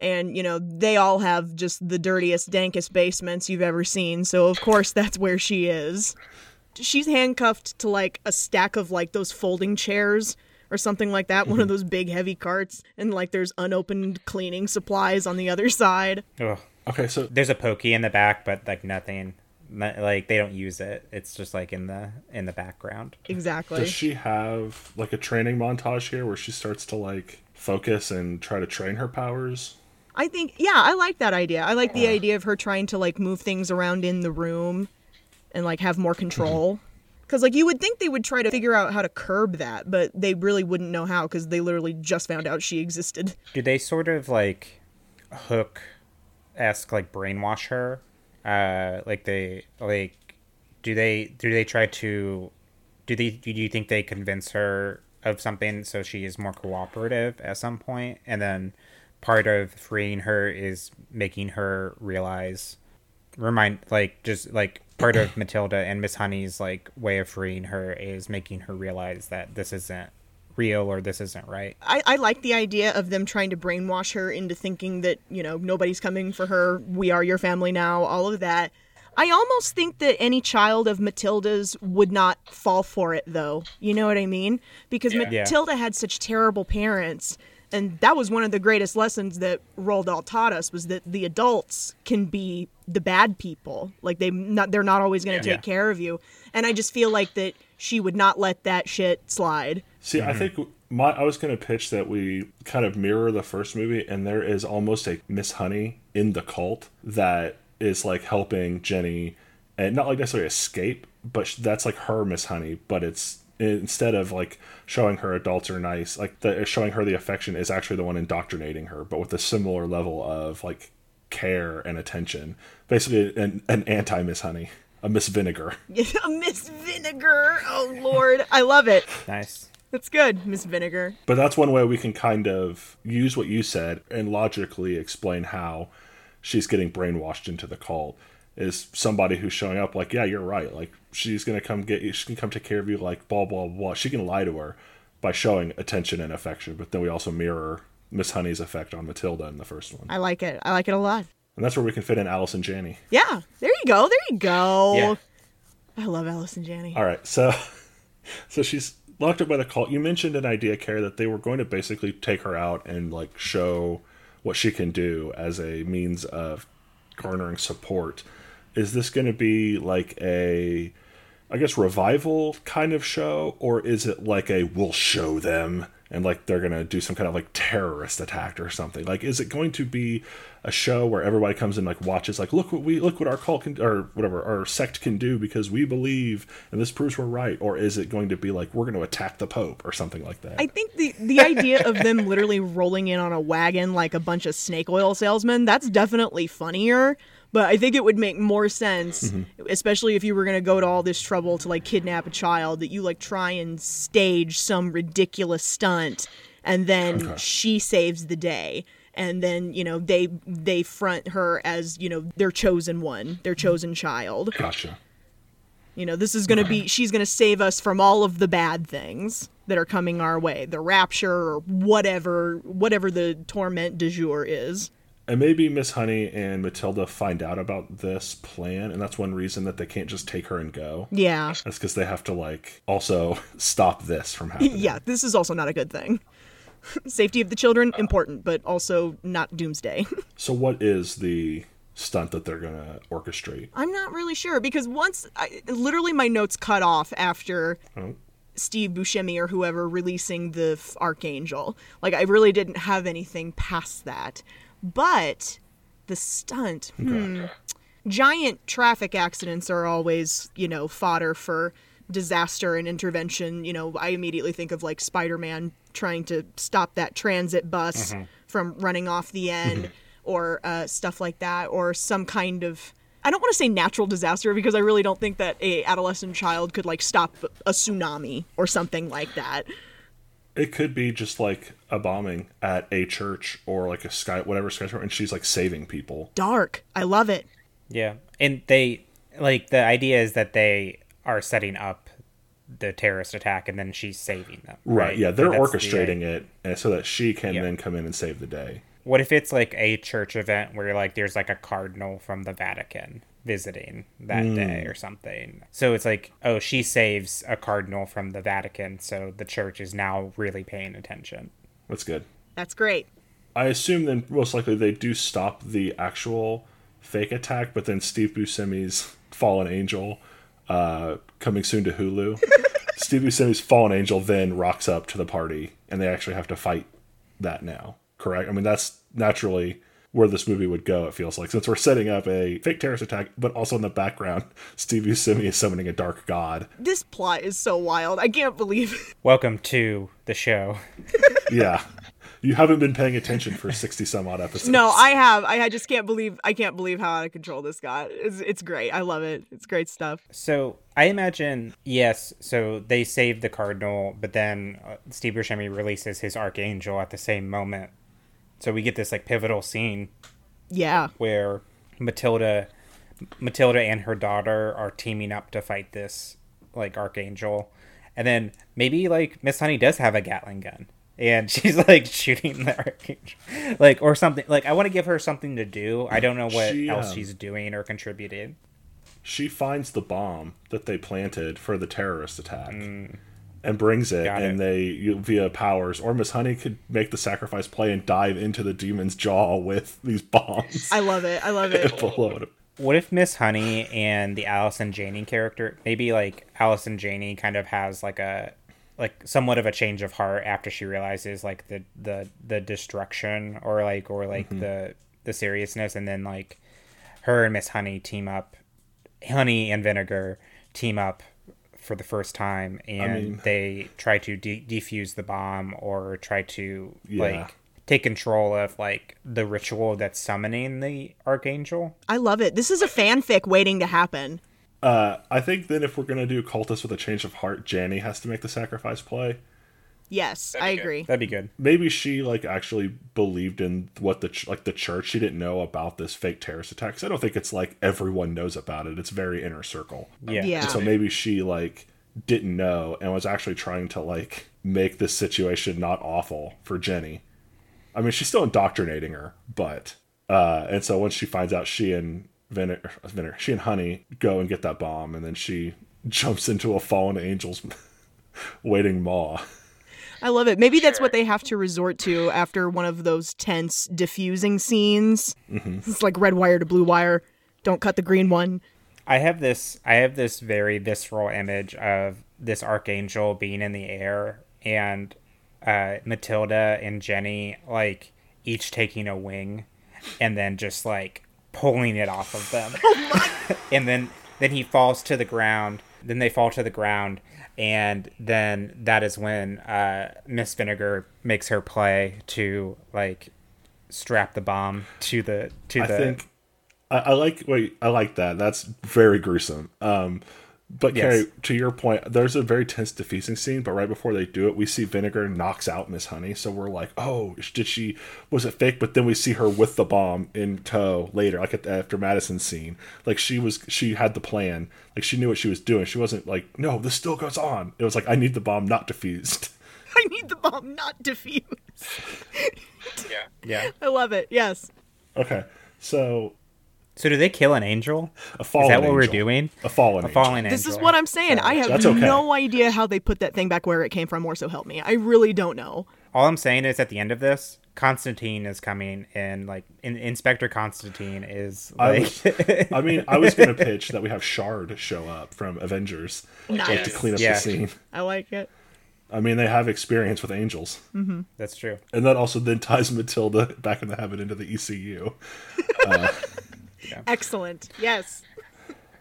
And, you know, they all have just the dirtiest, dankest basements you've ever seen. So, of course, that's where she is. She's handcuffed to, like, a stack of, like, those folding chairs or something like that. One of mm-hmm. those big, heavy carts. And, like, there's unopened cleaning supplies on the other side. Ugh. Okay, so There's a pokey in the back, but like nothing. Like they don't use it. It's just like in the in the background. Exactly. Does she have like a training montage here where she starts to like focus and try to train her powers? I think, yeah, I like that idea. I like the idea of her trying to like move things around in the room and like have more control. Because like you would think they would try to figure out how to curb that, but they really wouldn't know how because they literally just found out she existed. Do they sort of like hook esque like brainwash her? Uh, like they like do they do they try to do they do you think they convince her of something so she is more cooperative at some point and then part of freeing her is making her realize remind like just like part of Matilda and Miss Honey's like way of freeing her is making her realize that this isn't real or this isn't right. I, I like the idea of them trying to brainwash her into thinking that, you know, nobody's coming for her. We are your family now, all of that. I almost think that any child of Matilda's would not fall for it, though. You know what I mean? Because Yeah. Matilda had such terrible parents, and that was one of the greatest lessons that Roald Dahl taught us was that the adults can be the bad people. Like they not they're not always going to Yeah. take care of you. And I just feel like that she would not let that shit slide. See, I mhm. think my I was going to pitch that we kind of mirror the first movie, and there is almost a Miss Honey in the cult that is like helping Jenny, and not like necessarily escape, but that's like her Miss Honey, but it's instead of like showing her adults are nice, like the showing her the affection is actually the one indoctrinating her, but with a similar level of like care and attention. Basically, an, an anti Miss Honey, a Miss Vinegar. A Miss Vinegar. Oh lord, I love it. Nice. That's good, Miss Vinegar. But that's one way we can kind of use what you said and logically explain how she's getting brainwashed into the cult. Is somebody who's showing up like, yeah, you're right. Like she's gonna come get you. She can come take care of you. Like blah blah blah. She can lie to her by showing attention and affection. But then we also mirror Miss Honey's effect on Matilda in the first one, I like it. I like it a lot. and that's where we can fit in Allison Janney. Yeah, there you go. There you go. Yeah. I love Allison Janney. All right, so so she's locked up by the cult. You mentioned an idea, Carie, that they were going to basically take her out and like show what she can do as a means of garnering support. Is this going to be like a, I guess, revival kind of show, or is it like a we'll show them and like they're going to do some kind of like terrorist attack or something? Like, is it going to be a show where everybody comes and like watches, like, look what we look what our cult can or whatever our sect can do because we believe and this proves we're right, or is it going to be like we're going to attack the Pope or something like that? I think the the idea of them literally rolling in on a wagon like a bunch of snake oil salesmen, that's definitely funnier. But I think it would make more sense, mm-hmm. especially if you were gonna go to all this trouble to like kidnap a child, that you like try and stage some ridiculous stunt, and then Okay. she saves the day. And then you know they they front her as you know their chosen one, their mm-hmm. chosen child. gotcha. You know, this is going to be, she's going to save us from all of the bad things that are coming our way, the rapture or whatever, whatever the torment du jour is. And maybe Miss Honey and Matilda find out about this plan, and that's one reason that they can't just take her and go. Yeah. That's because they have to like also stop this from happening. Yeah, this is also not a good thing. Safety of the children, important, but also not doomsday. So what is the stunt that they're gonna orchestrate? I'm not really sure because once, I, literally, my notes cut off after Oh. Steve Buscemi or whoever releasing the f- Archangel. Like, I really didn't have anything past that. But the stunt, hmm, giant traffic accidents are always, you know, fodder for disaster and intervention. You know, I immediately think of like Spider Man trying to stop that transit bus from running off the end or uh, stuff like that, or some kind of. I don't want to say natural disaster because I really don't think that a adolescent child could like stop a tsunami or something like that. It could be just like a bombing at a church or like a sky whatever skyscraper, and she's like saving people. Dark. I love it. Yeah, and they like the idea is that they are setting up the terrorist attack, and then she's saving them. Right. Yeah, they're And that's the orchestrating it so that she can Yeah. then come in and save the day. What if it's like a church event where like there's like a cardinal from the Vatican visiting that hmm. day or something? So it's like, oh, she saves a cardinal from the Vatican, so the church is now really paying attention. That's good. That's great. I assume then most likely they do stop the actual fake attack, but then Steve Buscemi's Fallen Angel, uh, coming soon to Hulu. Steve Buscemi's Fallen Angel then rocks up to the party, and they actually have to fight that now. Correct? I mean, that's naturally where this movie would go. It feels like since we're setting up a fake terrorist attack, but also in the background, Steve Buscemi is summoning a dark god. This plot is so wild. I can't believe it. Welcome to the show. Yeah. You haven't been paying attention for sixty some odd episodes. No, I have. I I just can't believe. I can't believe how out of control this got. It's it's great. I love it. It's great stuff. So I imagine, yes. So they save the cardinal, but then uh, Steve Buscemi releases his archangel at the same moment. So we get this like pivotal scene Yeah. where Matilda, Matilda and her daughter are teaming up to fight this like archangel, and then maybe like Miss Honey does have a Gatling gun. And she's like shooting the archangel, like or something. Like I want to give her something to do. I don't know what She, else um, she's doing or contributing. she finds the bomb that they planted for the terrorist attack and brings it, Got and it. they you, via powers or Miss Honey could make the sacrifice play and dive into the demon's jaw with these bombs I love it. I love it. below it. What if Miss Honey and the Allison Janney character, maybe like Allison Janney, kind of has like a like somewhat of a change of heart after she realizes like the the the destruction or like or like mm-hmm. the the seriousness and then like her and Miss Honey team up Honey and Vinegar team up for the first time and mean- they try to de- defuse the bomb or try to Yeah. like take control of like the ritual that's summoning the archangel I love it. This is a fanfic waiting to happen. Uh, I think then if we're gonna do cultist with a change of heart, Janney has to make the sacrifice play. Yes, I agree. That'd be good. maybe she like actually believed in what the ch- like the church she didn't know about this fake terrorist attack 'Cause i don't think it's like everyone knows about it it's very inner circle Yeah. Yeah. and so maybe she like didn't know and was actually trying to like make this situation not awful for jenny i mean she's still indoctrinating her but uh and so once she finds out she and vinegar, vinegar she and honey go and get that bomb and then she jumps into a fallen angel's waiting maw I love it. Maybe that's what they have to resort to after one of those tense diffusing scenes. It's like red wire to blue wire. Don't cut the green one. I have this I have this very visceral image of this archangel being in the air and uh, Matilda and Jenny like each taking a wing and then just like pulling it off of them. and then then he falls to the ground. Then they fall to the ground and then that is when uh, Miss Vinegar makes her play to like strap the bomb to the to I the think I, I like wait I like that. That's very gruesome. Um, but Yes. Carie, to your point, there's a very tense defusing scene. But right before they do it, we see Vinegar knocks out Miss Honey. So we're like, oh, did she? Was it fake? But then we see her with the bomb in tow later, like at the, after Madison's scene. Like she was, she had the plan. Like she knew what she was doing. She wasn't like, no, this still goes on. It was like, I need the bomb not defused." I need the bomb not defused. Yeah. yeah. I love it. Yes. Okay, so So do they kill an angel? a fallen. Is that what we're angel. doing? A fallen. A angel. fallen angel. This is what I'm saying. I have okay. no idea how they put that thing back where it came from, or so help me. I really don't know. All I'm saying is at the end of this, Constantine is coming and like in, Inspector Constantine is I like I mean, I was going to pitch that we have Shard show up from Avengers like, to clean up Yeah. the scene. I like it. I mean, they have experience with angels. Mm-hmm. that's true. And that also then ties Matilda back in the habit into the E ECU. Excellent. Yes.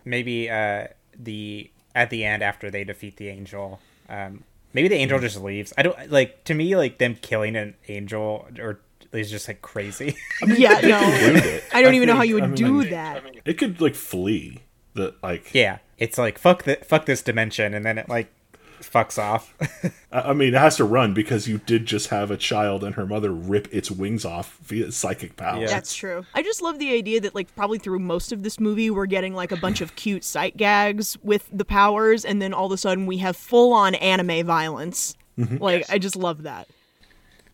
Maybe uh the at the end after they defeat the angel, um maybe the angel just leaves. I don't like to me like them killing an angel or is just like crazy. Yeah. No. Ruined. I don't even know how you would I mean, do like, that. It could like flee. The like. yeah. It's like fuck the fuck this dimension and then it like fucks off. I I mean, it has to run because you did just have a child and her mother rip its wings off via psychic power. Yeah. That's true. I just love the idea that like probably through most of this movie we're getting like a bunch of cute sight gags with the powers and then all of a sudden we have full on anime violence. Like I just love that.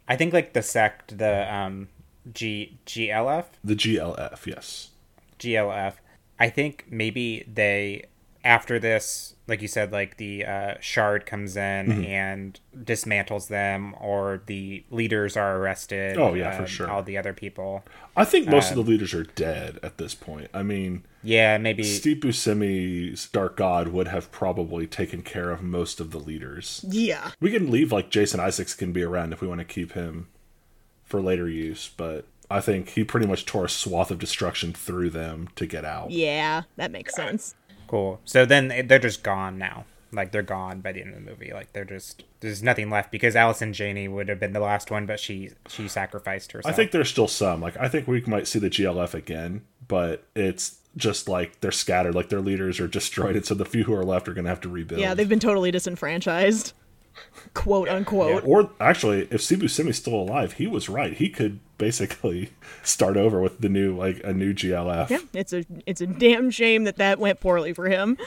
I think like the sect, the um G GLF The GLF, yes. GLF. I think maybe they after this, like you said, like the uh, shard comes in Mm-hmm. and dismantles them, or the leaders are arrested. Oh, yeah, for um, sure. All the other people. I think most of the leaders are dead at this point. I mean, Yeah, maybe. Steve Buscemi's Dark God would have probably taken care of most of the leaders. Yeah. We can leave like Jason Isaacs can be around if we want to keep him for later use, but I think he pretty much tore a swath of destruction through them to get out. Yeah, that makes sense. Cool. So then they're just gone now. Like they're gone by the end of the movie. Like they're just there's nothing left because Allison Janney would have been the last one, but she she sacrificed herself. I think there's still some. Like I think we might see the GLF again, but it's just like they're scattered, like their leaders are destroyed, and so the few who are left are going to have to rebuild. Yeah, they've been totally disenfranchised. Quote unquote. Or actually, if Steve Buscemi's still alive, he was right. He could basically start over with the new, like a new GLF. Yeah, it's a it's a damn shame that that went poorly for him.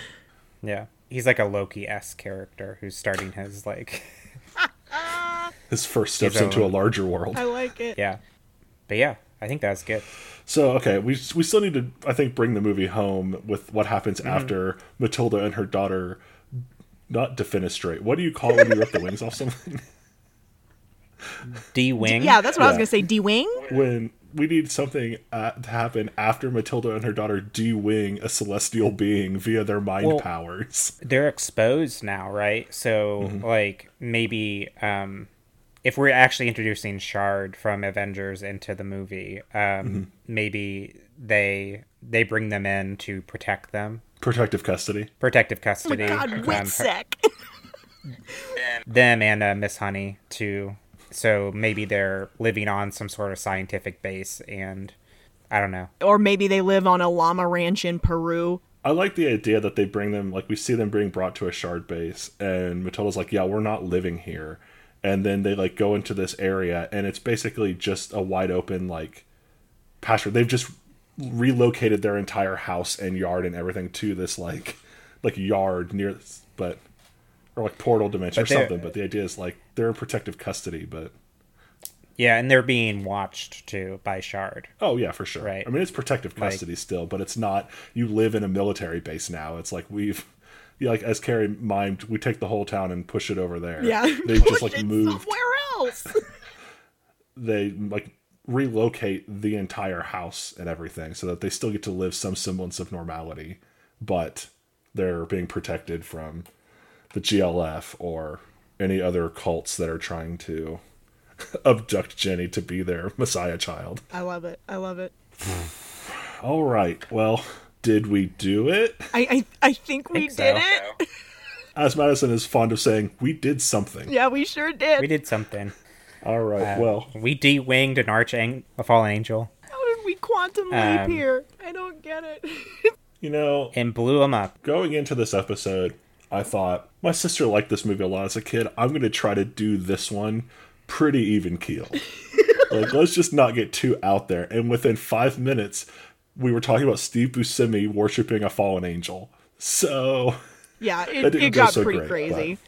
Yeah. He's like a Loki s character who's starting his like His first steps His into a larger world. I like it. Yeah. But yeah, I think that's good. So okay, we we still need to I think bring the movie home with what happens Mm-hmm. after Matilda and her daughter not defenestrate. What do you call it when you rip the wings off something? D wing. Yeah, that's what I was gonna say. D wing. when we need something uh, to happen after Matilda and her daughter de-wing a celestial being via their mind Well- powers. they're exposed now, right? So Mm-hmm. like maybe um if we're actually introducing Shard from Avengers into the movie, um Mm-hmm. maybe they they bring them in to protect them. Protective custody. Protective custody. Oh God, um, wet them and uh, Miss Honey too. So maybe they're living on some sort of scientific base and I don't know. or maybe they live on a llama ranch in Peru. I like the idea that they bring them, like we see them being brought to a shard base, and Matilda's like, "Yeah, we're not living here," and then they like go into this area, and it's basically just a wide open like pasture. They've just relocated their entire house and yard and everything to this like like yard near, this, but or like portal dimension or But they're- something. But the idea is like they're in protective custody, but Yeah, and they're being watched too by Shard. Oh yeah, for sure. Right. I mean, it's protective Like- custody still, but it's not. You live in a military base now. It's like we've, yeah, like as Carie mimed, we take the whole town and push it over there. Yeah, they just like it moved. somewhere else. They like relocate the entire house and everything, so that they still get to live some semblance of normality, but they're being protected from the GLF or any other cults that are trying to abduct Jenny to be their messiah child. I love it. I love it. All right. Well, did we do it? I I, I think we Think so. did it. As Madison is fond of saying, we did something. Yeah, we sure did. We did something. All right. Uh, well, we de-winged an archang a fallen angel How did we quantum leap Um, here? I don't get it. you know, and blew him up. going into this episode, I thought my sister liked this movie a lot as a kid. I'm going to try to do this one pretty even keel. like, let's just not get too out there. And within five minutes, we were talking about Steve Buscemi worshiping a fallen angel. So, yeah, That it, didn't it go got so pretty great, crazy.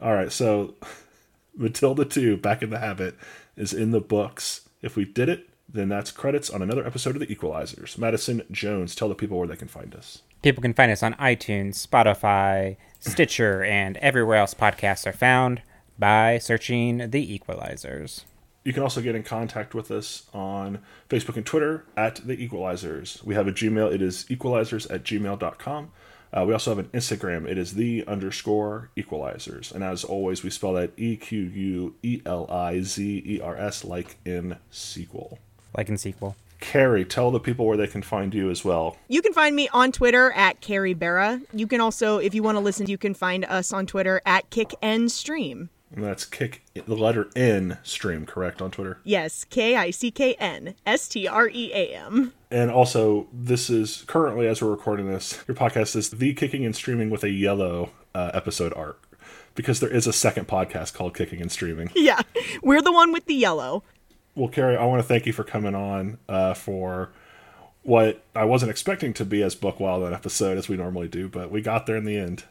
all right. So, Matilda 2, Back in the Habit, is in the books. If we did it, then that's credits on another episode of The Equelizers. Madison Jones, tell the people where they can find us. People can find us on iTunes, Spotify, Stitcher, and everywhere else podcasts are found by searching The Equelizers. You can also get in contact with us on Facebook and Twitter at The Equelizers. We have a Gmail. It is equelizers at gmail.com. Uh, we also have an Instagram. It is the underscore equelizers. And as always, we spell that E Q U E L I Z E R S like in sequel. Like in sequel. Carie, tell the people where they can find you as well. You can find me on Twitter at Carrie Barra. You can also, if you want to listen, you can find us on Twitter at Kick N Stream. And that's kick the letter N stream, correct, on Twitter? Yes, K I C K N S T R E A M. And also, this is currently, as we're recording this, your podcast is the kicking and streaming with a yellow uh, episode art. Because there is a second podcast called Kicking and Streaming. Yeah, we're the one with the yellow. Well, Carie, I want to thank you for coming on uh, for what I wasn't expecting to be as book wild an episode as we normally do, but we got there in the end.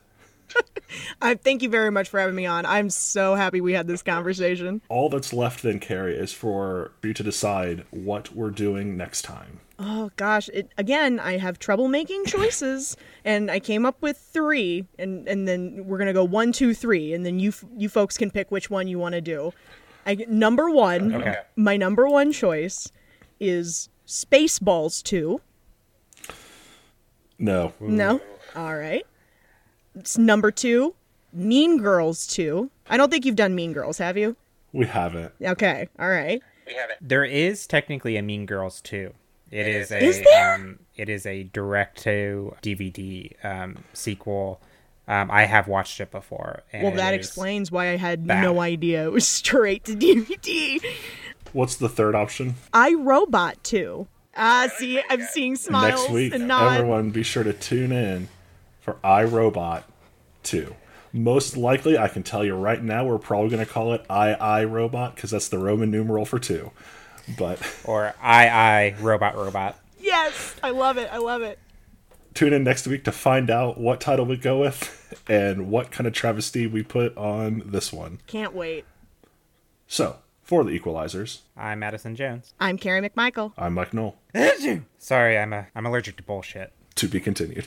I thank you very much for having me on. I'm so happy we had this conversation. All that's left then, Carie, is for you to decide what we're doing next time. Oh gosh, it, again, I have trouble making choices, and I came up with three, and and then we're gonna go one, two, three, and then you f- you folks can pick which one you want to do. I number one, Okay. my number one choice is Spaceballs two. No. No, all right. It's number two, Mean Girls two. I don't think you've done Mean Girls, have you? We haven't. Okay, all right. We haven't. There is technically a Mean Girls too. It is a Is there? Um, it is a direct to DVD um, sequel. Um, I have watched it before. And Well, that explains why I had bad. no idea it was straight to DVD. What's the third option? I Robot 2. Ah, see, I'm seeing smiles Next week, and nods. everyone be sure to tune in for iRobot 2. Most likely, I can tell you right now, we're probably going to call it I I Robot because that's the Roman numeral for two. But or I I Robot Robot. Yes, I love it. I love it. tune in next week to find out what title we go with and what kind of travesty we put on this one. Can't wait. So, For the Equelizers, I'm Madison Jones. I'm Carie McMichael. I'm Mike Knoll. Sorry, I'm a I'm allergic to bullshit. To be continued.